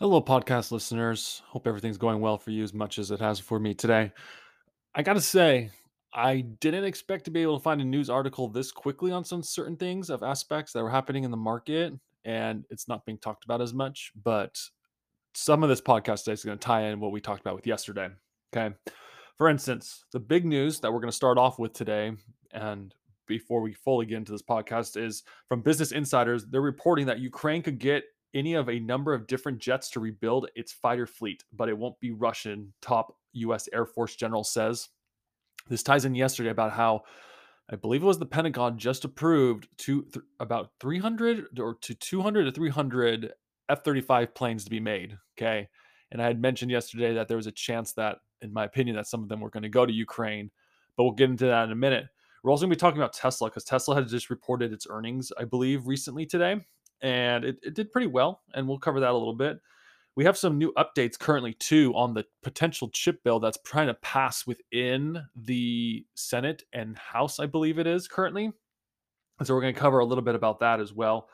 Hello, podcast listeners. Hope everything's going well for you as much as it has for me today. I got to say, I didn't expect to be able to find a news article this quickly on some certain things of aspects that were happening in the market, and it's not being talked about as much. But some of this podcast today is going to tie in what we talked about with yesterday. Okay. For instance, the big news that we're going to start off with today, and before we fully get into this podcast, is from Business Insiders. They're reporting that Ukraine could get any of a number of different jets to rebuild its fighter fleet, but it won't be Russian, top U.S. Air Force general says. This ties in yesterday about how I believe it was the Pentagon just approved to th- about 300 or to 200 to 300 F 35 planes to be made. Okay. And I had mentioned yesterday that there was a chance that, in my opinion, that some of them were going to go to Ukraine, but we'll get into that in a minute. We're also going to be talking about Tesla because Tesla had just reported its earnings, I believe, recently today and it, it did pretty well. And we'll cover that a little bit. We have some new updates currently too on the potential chip bill that's trying to pass within the Senate and House, I believe it is currently. And so we're going to cover a little bit about that as well.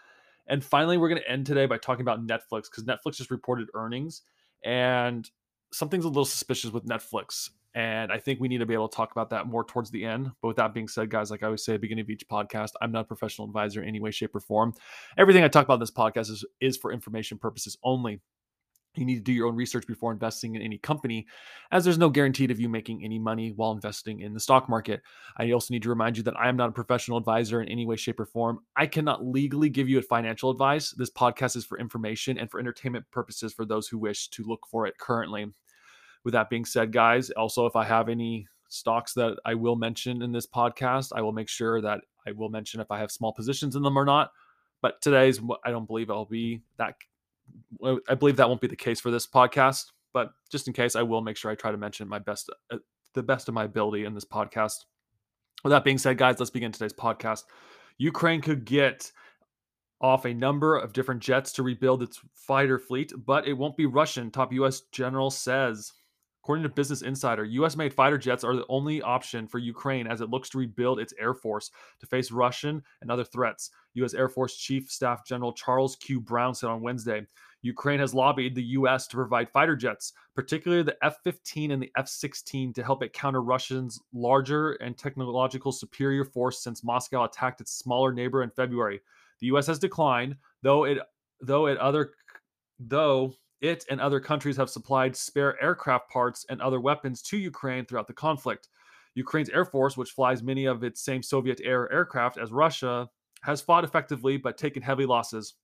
And finally, we're going to end today by talking about Netflix because Netflix just reported earnings and something's a little suspicious with Netflix. And I think we need to be able to talk about that more towards the end. But with that being said, guys, like I always say at the beginning of each podcast, I'm not a professional advisor in any way, shape, or form. Everything I talk about in this podcast is, is for information purposes only. You need to do your own research before investing in any company, as there's no guarantee of you making any money while investing in the stock market. I also need to remind you that I am not a professional advisor in any way, shape, or form. I cannot legally give you a financial advice. This podcast is for information and for entertainment purposes for those who wish to look for it currently. With that being said, guys, also if I have any stocks that I will mention in this podcast, I will make sure that I will mention if I have small positions in them or not. But today's, I don't believe I'll be that. I believe that won't be the case for this podcast. But just in case, I will make sure I try to mention my best, uh, the best of my ability in this podcast. With that being said, guys, let's begin today's podcast. Ukraine could get off a number of different jets to rebuild its fighter fleet, but it won't be Russian, top U.S. general says. According to Business Insider, US made fighter jets are the only option for Ukraine as it looks to rebuild its air force to face Russian and other threats. US Air Force Chief Staff General Charles Q. Brown said on Wednesday Ukraine has lobbied the US to provide fighter jets, particularly the F 15 and the F 16, to help it counter Russia's larger and technological superior force since Moscow attacked its smaller neighbor in February. The US has declined, though it though it other though it and other countries have supplied spare aircraft parts and other weapons to Ukraine throughout the conflict. Ukraine's Air Force, which flies many of its same Soviet era aircraft as Russia, has fought effectively but taken heavy losses.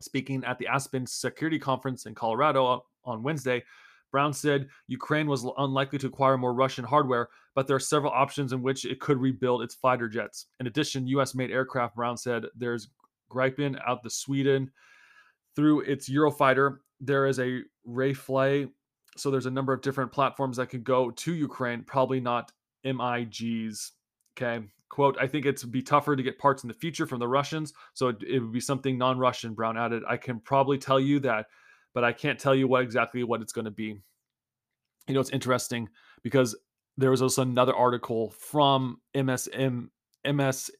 Speaking at the Aspen Security Conference in Colorado on Wednesday, Brown said Ukraine was unlikely to acquire more Russian hardware, but there are several options in which it could rebuild its fighter jets. In addition, US made aircraft, Brown said there's Gripen out the Sweden through its Eurofighter there is a Rafale. So there's a number of different platforms that could go to Ukraine, probably not MIGs. Okay. Quote, I think it's be tougher to get parts in the future from the Russians. So it, it would be something non Russian, Brown added. I can probably tell you that, but I can't tell you what exactly what it's going to be. You know, it's interesting because there was also another article from MSN, MS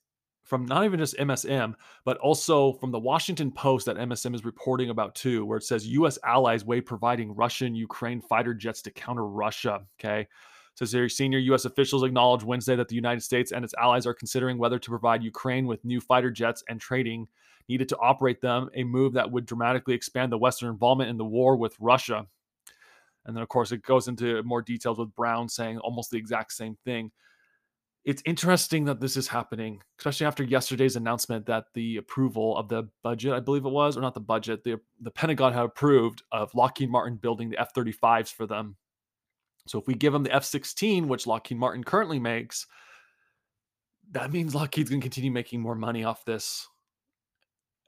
from not even just MSN, but also from the Washington Post that MSN is reporting about too, where it says U.S. allies weigh providing Russian Ukraine fighter jets to counter Russia. Okay. So senior U.S. officials acknowledged Wednesday that the United States and its allies are considering whether to provide Ukraine with new fighter jets and trading needed to operate them, a move that would dramatically expand the Western involvement in the war with Russia. And then, of course, it goes into more details with Brown saying almost the exact same thing it's interesting that this is happening, especially after yesterday's announcement that the approval of the budget, I believe it was, or not the budget, the the Pentagon had approved of Lockheed Martin building the F-35s for them. So if we give them the F-16, which Lockheed Martin currently makes, that means Lockheed's going to continue making more money off this.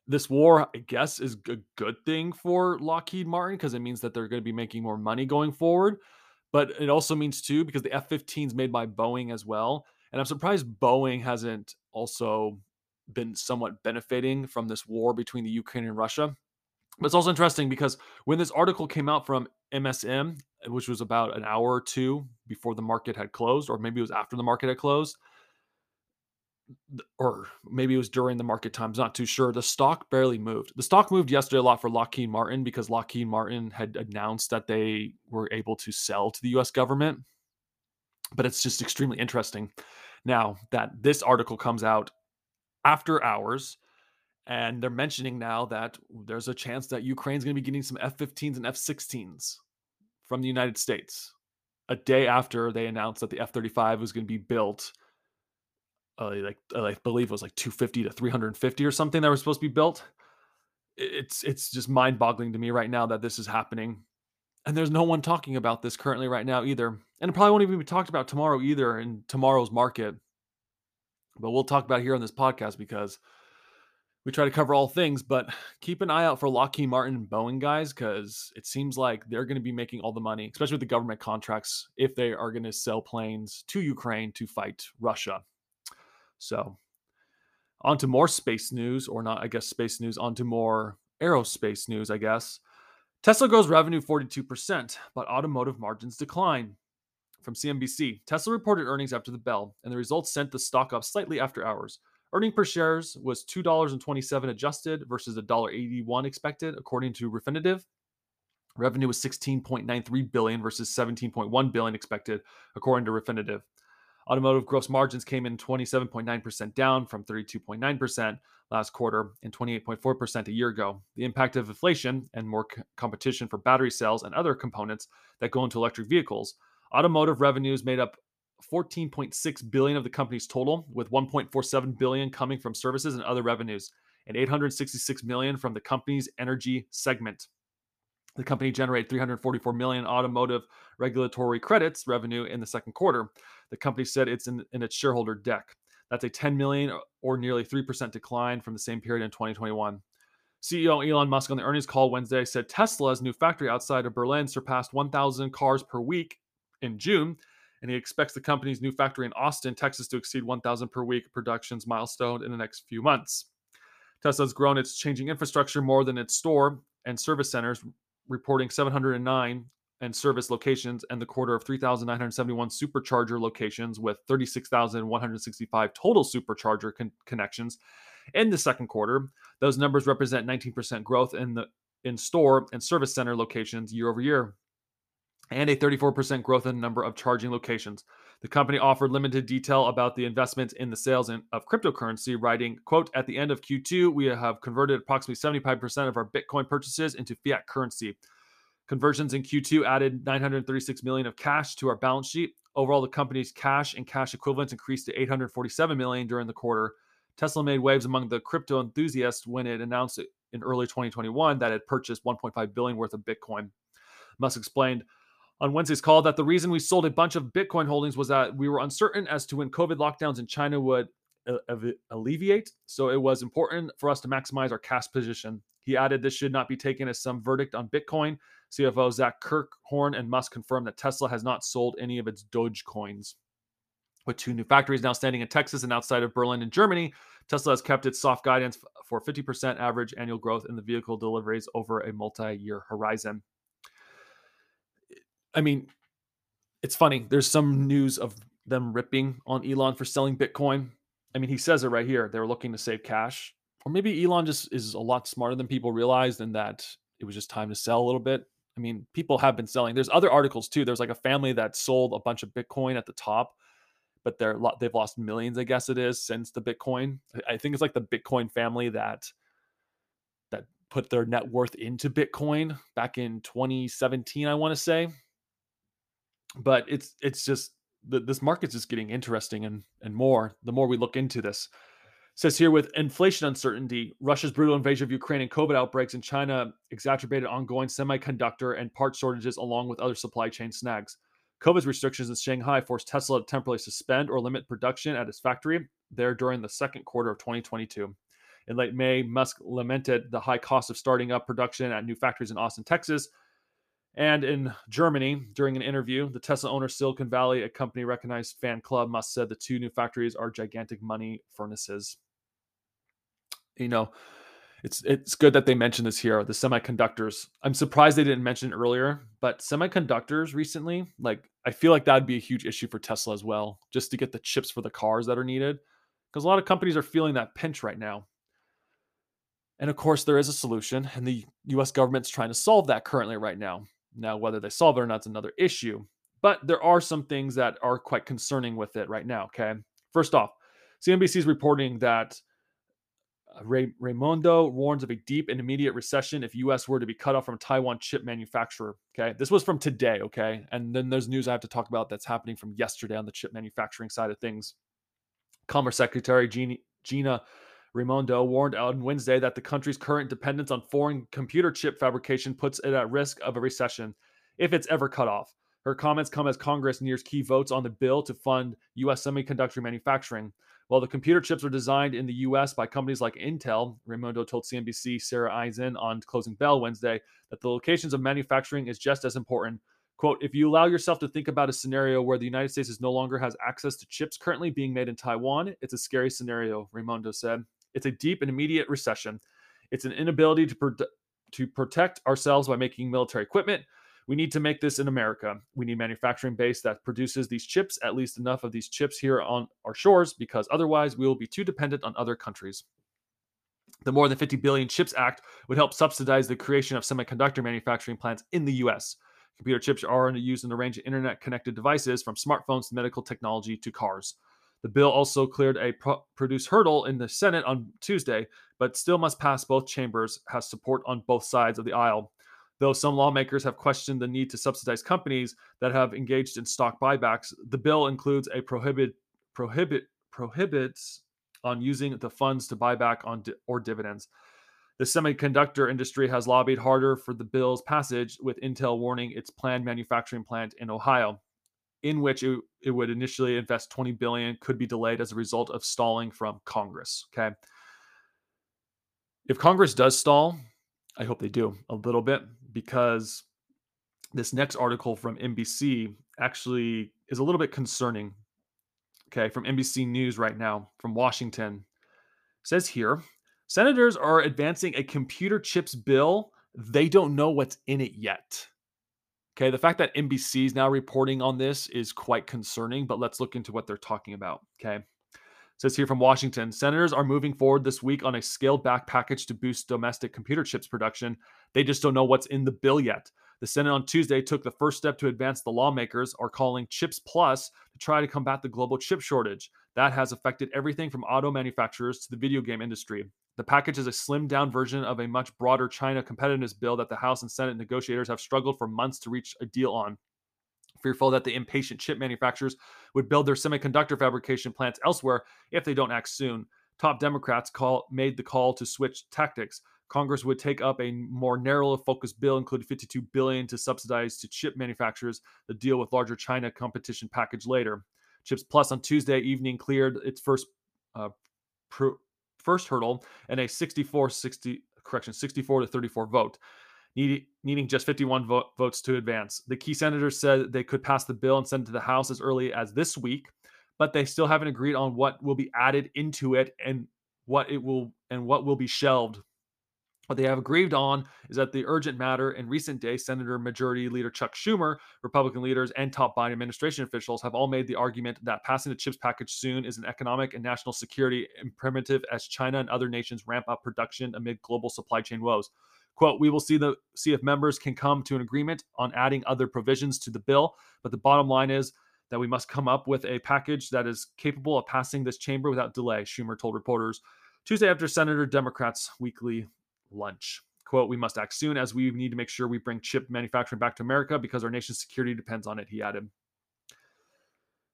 this war, I guess, is a good thing for Lockheed Martin because it means that they're going to be making more money going forward. But it also means too because the F-15 is made by Boeing as well, and I'm surprised Boeing hasn't also been somewhat benefiting from this war between the Ukraine and Russia. But it's also interesting because when this article came out from MSN, uh, which was about an hour or two before the market had closed, or maybe it was after the market had closed, or maybe it was during the market times, not too sure. The stock barely moved. The stock moved yesterday a lot for Lockheed Martin because Lockheed Martin had announced that they were able to sell to the US government. But it's just extremely interesting now that this article comes out after hours. And they're mentioning now that there's a chance that Ukraine's going to be getting some F 15s and F 16s from the United States a day after they announced that the F 35 was going to be built uh, like uh, I believe it was like 250 to 350 or something that was supposed to be built. It's it's just mind-boggling to me right now that this is happening. And there's no one talking about this currently right now either. And it probably won't even be talked about tomorrow either in tomorrow's market. But we'll talk about here on this podcast because we try to cover all things, but keep an eye out for Lockheed Martin and Boeing guys because it seems like they're going to be making all the money, especially with the government contracts, if they are going to sell planes to Ukraine to fight Russia. So, on to more space news, or not, I guess, space news, on to more aerospace news, I guess. Tesla grows revenue 42%, but automotive margins decline. From CNBC, Tesla reported earnings after the bell, and the results sent the stock up slightly after hours. Earning per shares was $2.27 adjusted versus $1.81 expected, according to Refinitiv. Revenue was 16.93 billion versus 17.1 billion expected, according to Refinitiv. Automotive gross margins came in 27.9% down from 32.9% last quarter and 28.4% a year ago. The impact of inflation and more c- competition for battery cells and other components that go into electric vehicles. Automotive revenues made up 14.6 billion of the company's total, with 1.47 billion coming from services and other revenues, and 866 million from the company's energy segment. The company generated 344 million automotive regulatory credits revenue in the second quarter. The company said it's in, in its shareholder deck. That's a 10 million or nearly 3% decline from the same period in 2021. CEO Elon Musk on the earnings call Wednesday said Tesla's new factory outside of Berlin surpassed 1,000 cars per week in June, and he expects the company's new factory in Austin, Texas, to exceed 1,000 per week productions milestone in the next few months. Tesla's grown its changing infrastructure more than its store and service centers, reporting 709 and service locations and the quarter of 3,971 supercharger locations with 36,165 total supercharger con- connections in the second quarter. Those numbers represent 19% growth in the in store and service center locations year over year and a 34% growth in the number of charging locations. The company offered limited detail about the investment in the sales of cryptocurrency, writing, quote, at the end of Q2, we have converted approximately 75% of our Bitcoin purchases into fiat currency. Conversions in Q2 added 936 million of cash to our balance sheet. Overall, the company's cash and cash equivalents increased to 847 million during the quarter. Tesla made waves among the crypto enthusiasts when it announced in early 2021 that it purchased 1.5 billion worth of Bitcoin. Musk explained on Wednesday's call that the reason we sold a bunch of Bitcoin holdings was that we were uncertain as to when COVID lockdowns in China would alleviate. So it was important for us to maximize our cash position. He added this should not be taken as some verdict on Bitcoin. CFO Zach Kirkhorn and Musk confirmed that Tesla has not sold any of its Doge coins. With two new factories now standing in Texas and outside of Berlin and Germany, Tesla has kept its soft guidance for 50% average annual growth in the vehicle deliveries over a multi year horizon. I mean, it's funny. There's some news of them ripping on Elon for selling Bitcoin. I mean, he says it right here. They're looking to save cash. Or maybe Elon just is a lot smarter than people realized and that it was just time to sell a little bit. I mean, people have been selling. There's other articles too. There's like a family that sold a bunch of Bitcoin at the top, but they're they've lost millions, I guess it is, since the Bitcoin. I think it's like the Bitcoin family that that put their net worth into Bitcoin back in 2017, I want to say. But it's it's just the, this market's just getting interesting and and more the more we look into this says here with inflation uncertainty, Russia's brutal invasion of Ukraine and COVID outbreaks in China exacerbated ongoing semiconductor and part shortages along with other supply chain snags. COVID's restrictions in Shanghai forced Tesla to temporarily suspend or limit production at its factory there during the second quarter of 2022. In late May, Musk lamented the high cost of starting up production at new factories in Austin, Texas. And in Germany, during an interview, the Tesla owner Silicon Valley, a company recognized fan club, Musk said the two new factories are gigantic money furnaces. You know, it's it's good that they mentioned this here the semiconductors. I'm surprised they didn't mention it earlier but semiconductors recently like i feel like that'd be a huge issue for tesla as well just to get the chips for the cars that are needed because a lot of companies are feeling that pinch right now. And of course there is a solution and the us government's trying to solve that currently right now now whether they solve it or not is another issue but there are some things that are quite concerning with it right now okay first off cnbc is reporting that uh, Ray, Raimondo warns of a deep and immediate recession if U.S. were to be cut off from Taiwan chip manufacturer. Okay, this was from today. Okay, and then there's news I have to talk about that's happening from yesterday on the chip manufacturing side of things. Commerce Secretary Gina, Gina Raimondo warned on Wednesday that the country's current dependence on foreign computer chip fabrication puts it at risk of a recession if it's ever cut off. Her comments come as Congress nears key votes on the bill to fund U.S. semiconductor manufacturing. While the computer chips are designed in the US by companies like Intel, Raimondo told CNBC Sarah Eisen on Closing Bell Wednesday that the locations of manufacturing is just as important. Quote, if you allow yourself to think about a scenario where the United States is no longer has access to chips currently being made in Taiwan, it's a scary scenario, Raimondo said. It's a deep and immediate recession. It's an inability to, pro- to protect ourselves by making military equipment, we need to make this in America. We need manufacturing base that produces these chips, at least enough of these chips here on our shores, because otherwise we will be too dependent on other countries. The more than 50 billion chips act would help subsidize the creation of semiconductor manufacturing plants in the US. Computer chips are used in a range of internet connected devices from smartphones to medical technology to cars. The bill also cleared a pro- produce hurdle in the Senate on Tuesday, but still must pass both chambers, has support on both sides of the aisle. Though some lawmakers have questioned the need to subsidize companies that have engaged in stock buybacks, the bill includes a prohibit prohibit prohibits on using the funds to buy back on di- or dividends. The semiconductor industry has lobbied harder for the bill's passage, with Intel warning its planned manufacturing plant in Ohio, in which it, it would initially invest 20 billion, could be delayed as a result of stalling from Congress. Okay. If Congress does stall, I hope they do a little bit because this next article from NBC actually is a little bit concerning. Okay, from NBC News right now from Washington. It says here, senators are advancing a computer chips bill. They don't know what's in it yet. Okay, the fact that NBC is now reporting on this is quite concerning, but let's look into what they're talking about. Okay says here from Washington Senators are moving forward this week on a scaled back package to boost domestic computer chips production. They just don't know what's in the bill yet. The Senate on Tuesday took the first step to advance the lawmakers are calling Chips Plus to try to combat the global chip shortage. That has affected everything from auto manufacturers to the video game industry. The package is a slimmed down version of a much broader China competitiveness bill that the House and Senate negotiators have struggled for months to reach a deal on fearful that the impatient chip manufacturers would build their semiconductor fabrication plants elsewhere if they don't act soon. Top Democrats call, made the call to switch tactics. Congress would take up a more narrowly focused bill, including 52 billion to subsidize to chip manufacturers the deal with larger China competition package later. Chips Plus on Tuesday evening cleared its first uh, first hurdle and a 64 60 correction 64 to 34 vote need, needing just 51 vo- votes to advance. The key senators said they could pass the bill and send it to the House as early as this week, but they still haven't agreed on what will be added into it and what it will and what will be shelved. What they have agreed on is that the urgent matter in recent days, Senator Majority Leader Chuck Schumer, Republican leaders, and top Biden administration officials have all made the argument that passing the CHIPS package soon is an economic and national security imperative as China and other nations ramp up production amid global supply chain woes. Quote, we will see the see if members can come to an agreement on adding other provisions to the bill, but the bottom line is that we must come up with a package that is capable of passing this chamber without delay, Schumer told reporters Tuesday after Senator Democrats' weekly lunch. Quote, we must act soon as we need to make sure we bring chip manufacturing back to America because our nation's security depends on it, he added.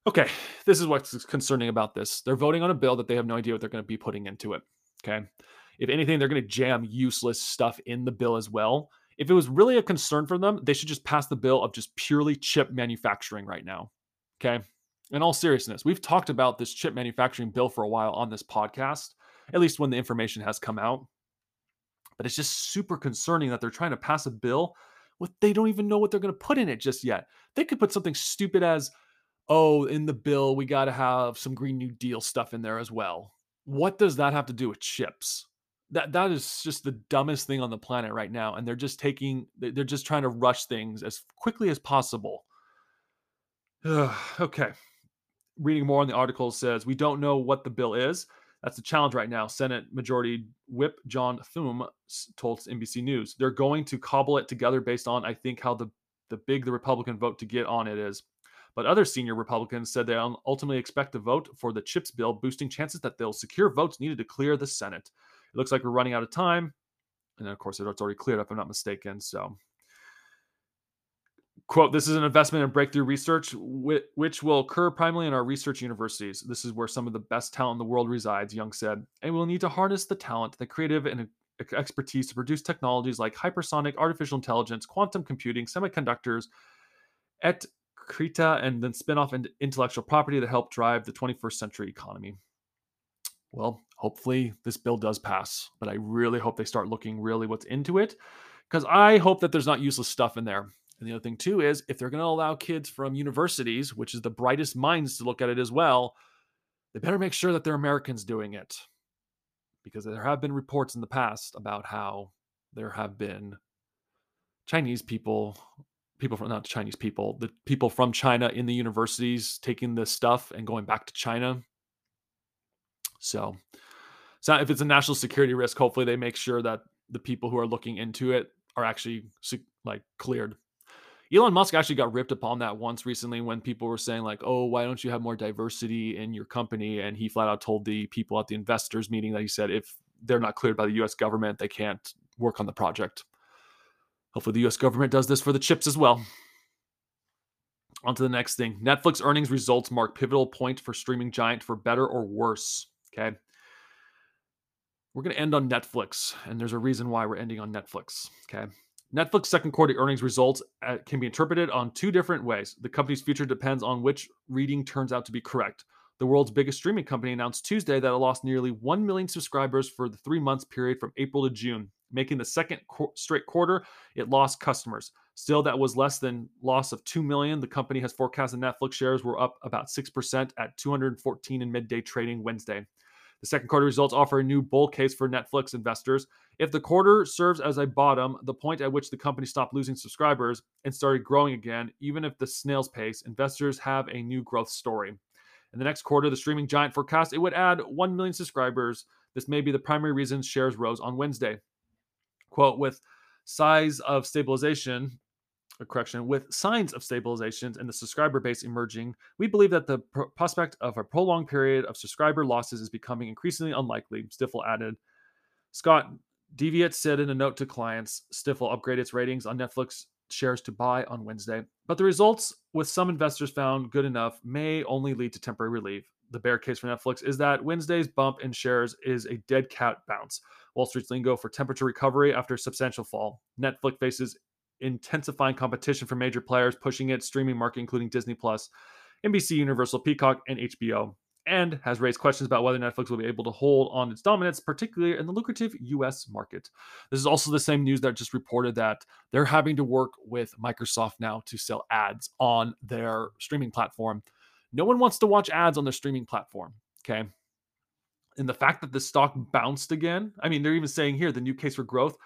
Okay, this is what's concerning about this. They're voting on a bill that they have no idea what they're going to be putting into it. Okay. If anything, they're going to jam useless stuff in the bill as well. If it was really a concern for them, they should just pass the bill of just purely chip manufacturing right now. Okay. In all seriousness, we've talked about this chip manufacturing bill for a while on this podcast. at least when the information has come out. But it's just super concerning that they're trying to pass a bill with they don't even know what they're going to put in it just yet. They could put something stupid as, oh, in the bill, we got to have some Green New Deal stuff in there as well. What does that have to do with chips? That that is just the dumbest thing on the planet right now. And they're just taking they're just trying to rush things as quickly as possible. okay. Reading more on the article says we don't know what the bill is. That's the challenge right now. Senate Majority Whip John Thune told NBC News they're going to cobble it together based on, I think, how the the big the Republican vote to get on it is. But other senior Republicans said they ultimately expect to vote for the CHIPS bill, boosting chances that they'll secure votes needed to clear the Senate. It looks like we're running out of time. And then, of course, it's already cleared up, if I'm not mistaken. So Quote, this is an investment in breakthrough research, which will occur primarily in our research universities. This is where some of the best talent in the world resides, Young said. And we'll need to harness the talent, the creative, and expertise to produce technologies like hypersonic, artificial intelligence, quantum computing, semiconductors, et Krita, and then spin off into intellectual property that help drive the 21st century economy. Well, hopefully this bill does pass, but I really hope they start looking really what's into it because I hope that there's not useless stuff in there. And the other thing too is if they're going to allow kids from universities, which is the brightest minds to look at it as well, they better make sure that they're Americans doing it. Because there have been reports in the past about how there have been Chinese people, people from not Chinese people, the people from China in the universities taking this stuff and going back to China. So, so if it's a national security risk, hopefully they make sure that the people who are looking into it are actually like cleared Elon Musk actually got ripped upon that once recently when people were saying like, "Oh, why don't you have more diversity in your company?" And he flat out told the people at the investors meeting that he said if they're not cleared by the U.S. government, they can't work on the project. Hopefully, the U.S. government does this for the chips as well. On to the next thing. Netflix earnings results mark pivotal point for streaming giant for better or worse. Okay. We're going to end on Netflix, and there's a reason why we're ending on Netflix. Okay. Netflix second quarter earnings results uh, can be interpreted on two different ways. The company's future depends on which reading turns out to be correct. The world's biggest streaming company announced Tuesday that it lost nearly 1 million subscribers for the three months period from April to June, making the second qu- straight quarter it lost customers. Still, that was less than loss of 2 million. The company has forecasted Netflix shares were up about 6% at 214 in midday trading Wednesday. The second quarter results offer a new bull case for Netflix investors. If the quarter serves as a bottom, the point at which the company stopped losing subscribers and started growing again, even if the snail's pace, investors have a new growth story. In the next quarter, the streaming giant forecast it would add 1 million subscribers. This may be the primary reason shares rose on Wednesday. Quote, with size of stabilization, correction, with signs of stabilizations and the subscriber base emerging, we believe that the prospect of a prolonged period of subscriber losses is becoming increasingly unlikely, Stifel added. Scott Devitt said in a note to clients, Stifel upgraded its ratings on Netflix shares to buy on Wednesday, but the results, with some investors found good enough, may only lead to temporary relief. The bear case for Netflix is that Wednesday's bump in shares is a dead cat bounce. Wall Street's lingo for temperature recovery after a substantial fall. Netflix faces intensifying competition from major players pushing its streaming market, including Disney Plus, NBC, Universal, Peacock, and HBO, and has raised questions about whether Netflix will be able to hold on its dominance, particularly in the lucrative US market. This is also the same news that just reported that they're having to work with Microsoft now to sell ads on their streaming platform. No one wants to watch ads on their streaming platform. Okay. And the fact that the stock bounced again, I mean, they're even saying here the new case for growth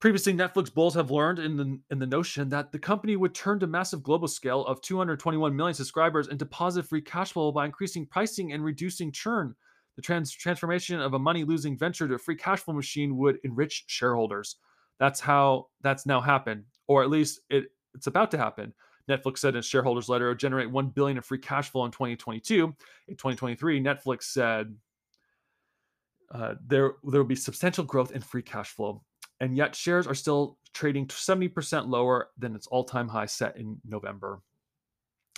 Previously, Netflix bulls have learned in the in the notion that the company would turn to massive global scale of 221 million subscribers into positive free cash flow by increasing pricing and reducing churn. The trans- transformation of a money-losing venture to a free cash flow machine would enrich shareholders. That's how that's now happened, or at least it, it's about to happen. Netflix said in its shareholders letter would generate 1 billion in free cash flow in 2022. In 2023, Netflix said uh, there there will be substantial growth in free cash flow and yet shares are still trading 70% lower than its all-time high set in November.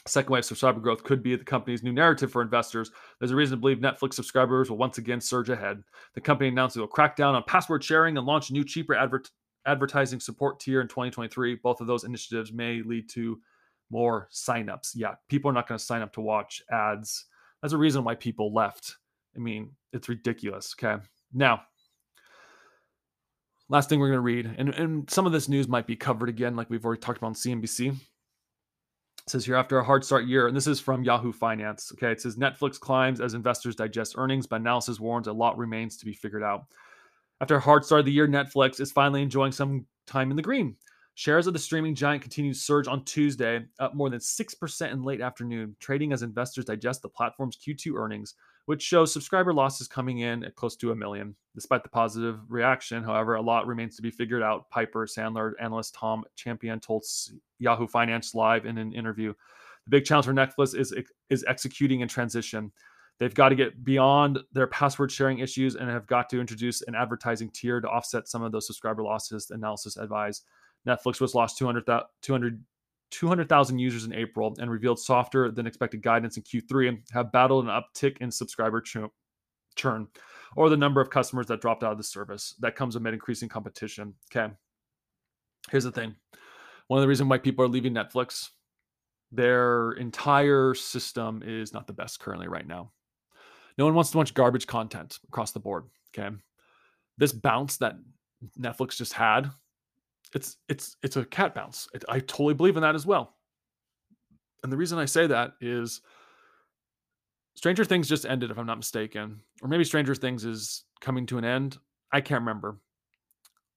Second wave subscriber growth could be the company's new narrative for investors. There's a reason to believe Netflix subscribers will once again surge ahead. The company announced it will crack down on password sharing and launch a new, cheaper adver- advertising support tier in 2023. Both of those initiatives may lead to more signups. Yeah, people are not going to sign up to watch ads. That's a reason why people left I mean, it's ridiculous. Okay. Now, last thing we're going to read, and, and some of this news might be covered again, like we've already talked about on CNBC. It says here after a hard start year, and this is from Yahoo Finance. Okay. It says Netflix climbs as investors digest earnings, but analysis warns a lot remains to be figured out. After a hard start of the year, Netflix is finally enjoying some time in the green. Shares of the streaming giant continue to surge on Tuesday, up more than 6% in late afternoon, trading as investors digest the platform's Q2 earnings, which shows subscriber losses coming in at close to a million. Despite the positive reaction, however, a lot remains to be figured out. Piper Sandler analyst Tom Champion told Yahoo Finance Live in an interview. The big challenge for Netflix is, is executing in transition. They've got to get beyond their password sharing issues and have got to introduce an advertising tier to offset some of those subscriber losses, analysis advised. Netflix was lost 200,000 200, 200, users in April and revealed softer than expected guidance in Q3 have battled an uptick in subscriber churn or the number of customers that dropped out of the service. That comes amid increasing competition. Okay. Here's the thing one of the reasons why people are leaving Netflix, their entire system is not the best currently right now. No one wants to watch garbage content across the board. Okay. This bounce that Netflix just had, it's it's it's a cat bounce. It, I totally believe in that as well. And the reason I say that is Stranger Things just ended, if I'm not mistaken, or maybe Stranger Things is coming to an end. I can't remember.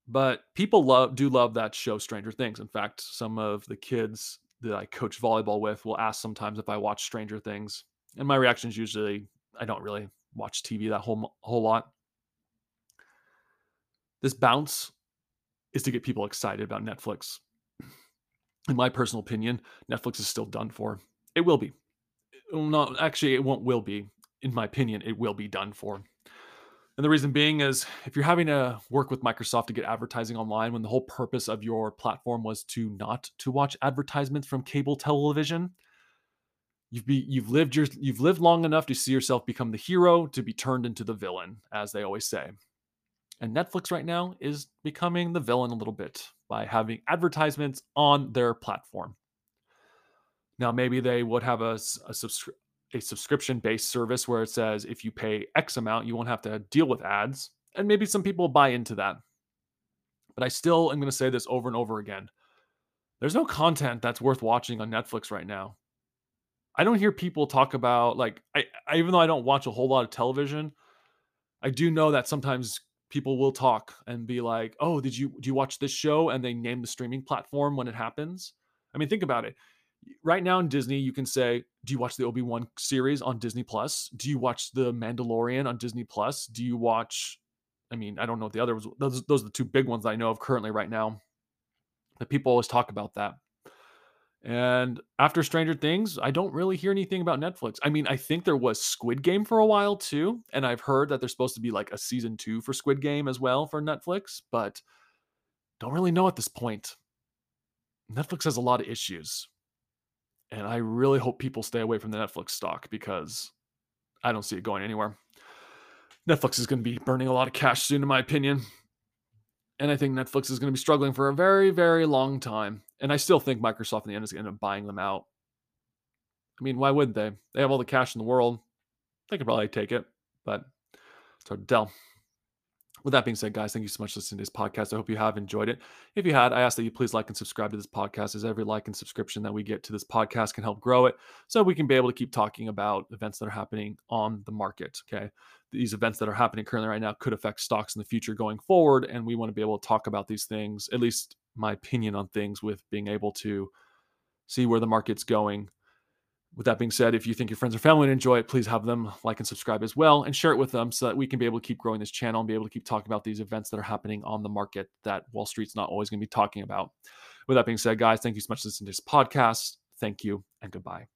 But people love do love that show, Stranger Things. In fact, some of the kids that I coach volleyball with will ask sometimes if I watch Stranger Things, and my reaction is usually I don't really watch TV that whole whole lot. This bounce is to get people excited about Netflix. In my personal opinion, Netflix is still done for. It will be. Not actually it won't will be. In my opinion, it will be done for. And the reason being is if you're having to work with Microsoft to get advertising online when the whole purpose of your platform was to not to watch advertisements from cable television, You've be you've lived your you've lived long enough to see yourself become the hero to be turned into the villain, as they always say. And Netflix right now is becoming the villain a little bit by having advertisements on their platform. Now, maybe they would have a, a, subscri- a subscription based service where it says if you pay X amount, you won't have to deal with ads. And maybe some people buy into that. But I still am going to say this over and over again. There's no content that's worth watching on Netflix right now. I don't hear people talk about like I, I even though I don't watch a whole lot of television, I do know that sometimes people will talk and be like, "Oh, did you do you watch this show?" and they name the streaming platform when it happens. I mean, think about it. Right now in Disney, you can say, "Do you watch the Obi-Wan series on Disney Plus? Do you watch The Mandalorian on Disney Plus? Do you watch I mean, I don't know what the other was. Those, those are the two big ones I know of currently right now. But people always talk about that. And after Stranger Things, I don't really hear anything about Netflix. I mean, I think there was Squid Game for a while too. And I've heard that there's supposed to be like a season two for Squid Game as well for Netflix, but don't really know at this point. Netflix has a lot of issues. And I really hope people stay away from the Netflix stock because I don't see it going anywhere. Netflix is going to be burning a lot of cash soon, in my opinion. And I think Netflix is going to be struggling for a very, very long time. And I still think Microsoft in the end is going to end up buying them out. I mean, why wouldn't they? They have all the cash in the world. They could probably take it, but it's hard to tell. With that being said, guys, thank you so much for listening to this podcast. I hope you have enjoyed it. If you had, I ask that you please like and subscribe to this podcast, as every like and subscription that we get to this podcast can help grow it so we can be able to keep talking about events that are happening on the market. Okay. These events that are happening currently right now could affect stocks in the future going forward. And we want to be able to talk about these things, at least my opinion on things, with being able to see where the market's going with that being said, if you think your friends or family would enjoy it, please have them like and subscribe as well and share it with them so that we can be able to keep growing this channel and be able to keep talking about these events that are happening on the market that Wall Street's not always going to be talking about. With that being said, guys, thank you so much for listening to this podcast. Thank you and goodbye.